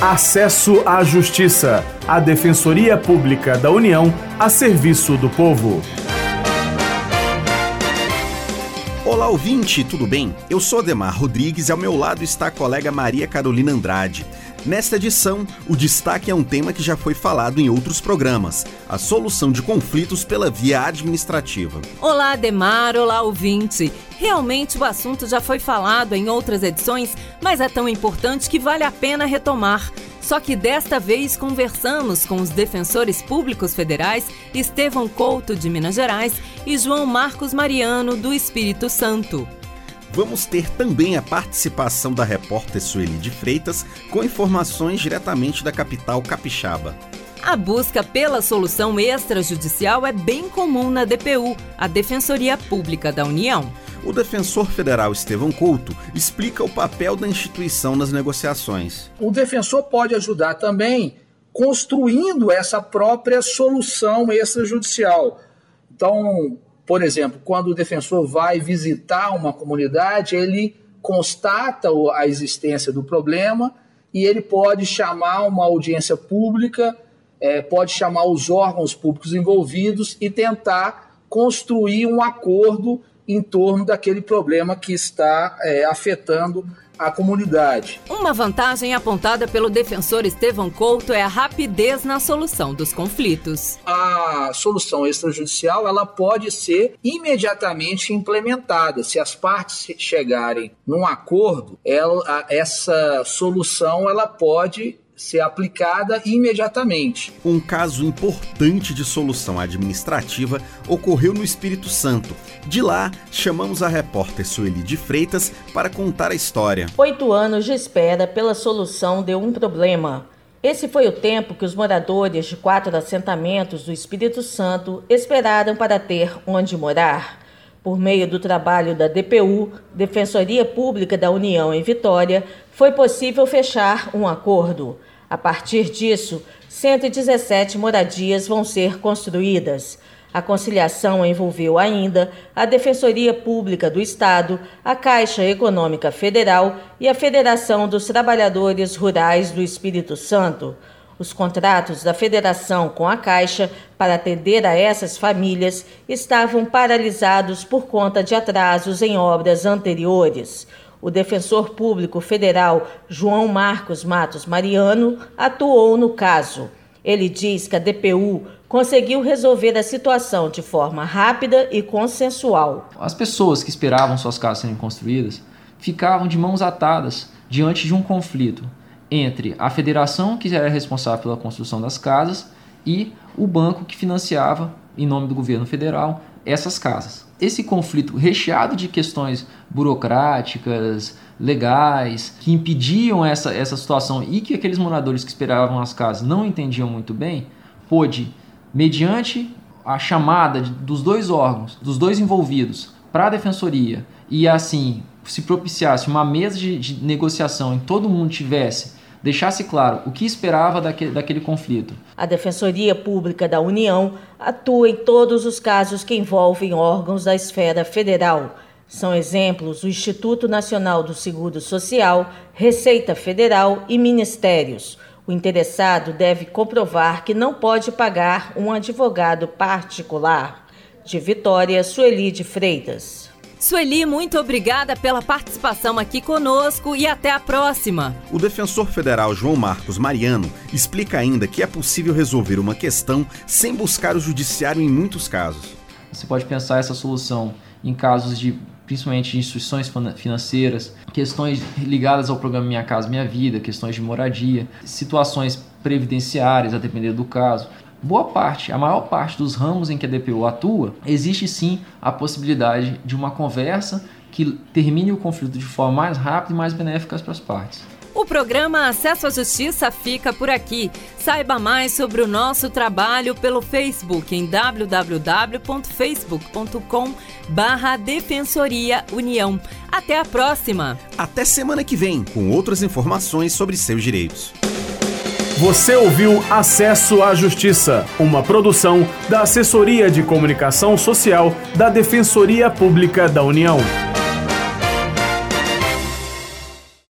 Acesso à Justiça, a Defensoria Pública da União a serviço do povo. Olá, ouvinte, tudo bem? Eu sou Ademar Rodrigues e ao meu lado está a colega Maria Carolina Andrade. Nesta edição, o destaque é um tema que já foi falado em outros programas: a solução de conflitos pela via administrativa. Olá, Ademar, olá, ouvinte. Realmente o assunto já foi falado em outras edições, mas é tão importante que vale a pena retomar. Só que desta vez conversamos com os defensores públicos federais Estevão Couto, de Minas Gerais, e João Marcos Mariano, do Espírito Santo. Vamos ter também a participação da repórter Sueli de Freitas com informações diretamente da capital capixaba. A busca pela solução extrajudicial é bem comum na DPU, a Defensoria Pública da União. O defensor federal Estevão Couto explica o papel da instituição nas negociações. O defensor pode ajudar também construindo essa própria solução extrajudicial. Então, por exemplo, quando o defensor vai visitar uma comunidade, ele constata a existência do problema e ele pode chamar uma audiência pública, é, pode chamar os órgãos públicos envolvidos e tentar construir um acordo em torno daquele problema que está é, afetando a comunidade. Uma vantagem apontada pelo defensor Estevão Couto é a rapidez na solução dos conflitos. A solução extrajudicial ela pode ser imediatamente implementada. Se as partes chegarem num acordo, ela, essa solução ela pode ser aplicada imediatamente. Um caso importante de solução administrativa ocorreu no Espírito Santo. De lá, chamamos a repórter Sueli de Freitas para contar a história. Oito anos de espera pela solução de um problema. Esse foi o tempo que os moradores de quatro assentamentos do Espírito Santo esperaram para ter onde morar. Por meio do trabalho da DPU, Defensoria Pública da União em Vitória, foi possível fechar um acordo. A partir disso, 117 moradias vão ser construídas. A conciliação envolveu ainda a Defensoria Pública do Estado, a Caixa Econômica Federal e a Federação dos Trabalhadores Rurais do Espírito Santo. Os contratos da federação com a Caixa para atender a essas famílias estavam paralisados por conta de atrasos em obras anteriores. O defensor público federal João Marcos Matos Mariano atuou no caso. Ele diz que a DPU conseguiu resolver a situação de forma rápida e consensual. As pessoas que esperavam suas casas serem construídas ficavam de mãos atadas diante de um conflito entre a federação, que era responsável pela construção das casas, e o banco que financiava, em nome do governo federal, essas casas. Esse conflito recheado de questões burocráticas, legais, que impediam essa, essa situação e que aqueles moradores que esperavam as casas não entendiam muito bem, pôde, mediante a chamada de, dos dois órgãos, dos dois envolvidos, para a defensoria e assim se propiciasse uma mesa de, de negociação em todo mundo tivesse deixasse claro o que esperava daquele, daquele conflito. A Defensoria Pública da União atua em todos os casos que envolvem órgãos da esfera federal. São exemplos o Instituto Nacional do Seguro Social, Receita Federal e Ministérios. O interessado deve comprovar que não pode pagar um advogado particular. De Vitória, Sueli de Freitas. Sueli, muito obrigada pela participação aqui conosco e até a próxima. O defensor federal João Marcos Mariano explica ainda que é possível resolver uma questão sem buscar o judiciário em muitos casos. Você pode pensar essa solução em casos de principalmente de instituições financeiras, questões ligadas ao programa Minha Casa Minha Vida, questões de moradia, situações previdenciárias, a depender do caso boa parte, a maior parte dos ramos em que a DPO atua, existe sim a possibilidade de uma conversa que termine o conflito de forma mais rápida e mais benéfica para as partes. O programa Acesso à Justiça fica por aqui. Saiba mais sobre o nosso trabalho pelo Facebook em www.facebook.com barra Defensoria União. Até a próxima! Até semana que vem, com outras informações sobre seus direitos. Você ouviu Acesso à Justiça, uma produção da Assessoria de Comunicação Social da Defensoria Pública da União.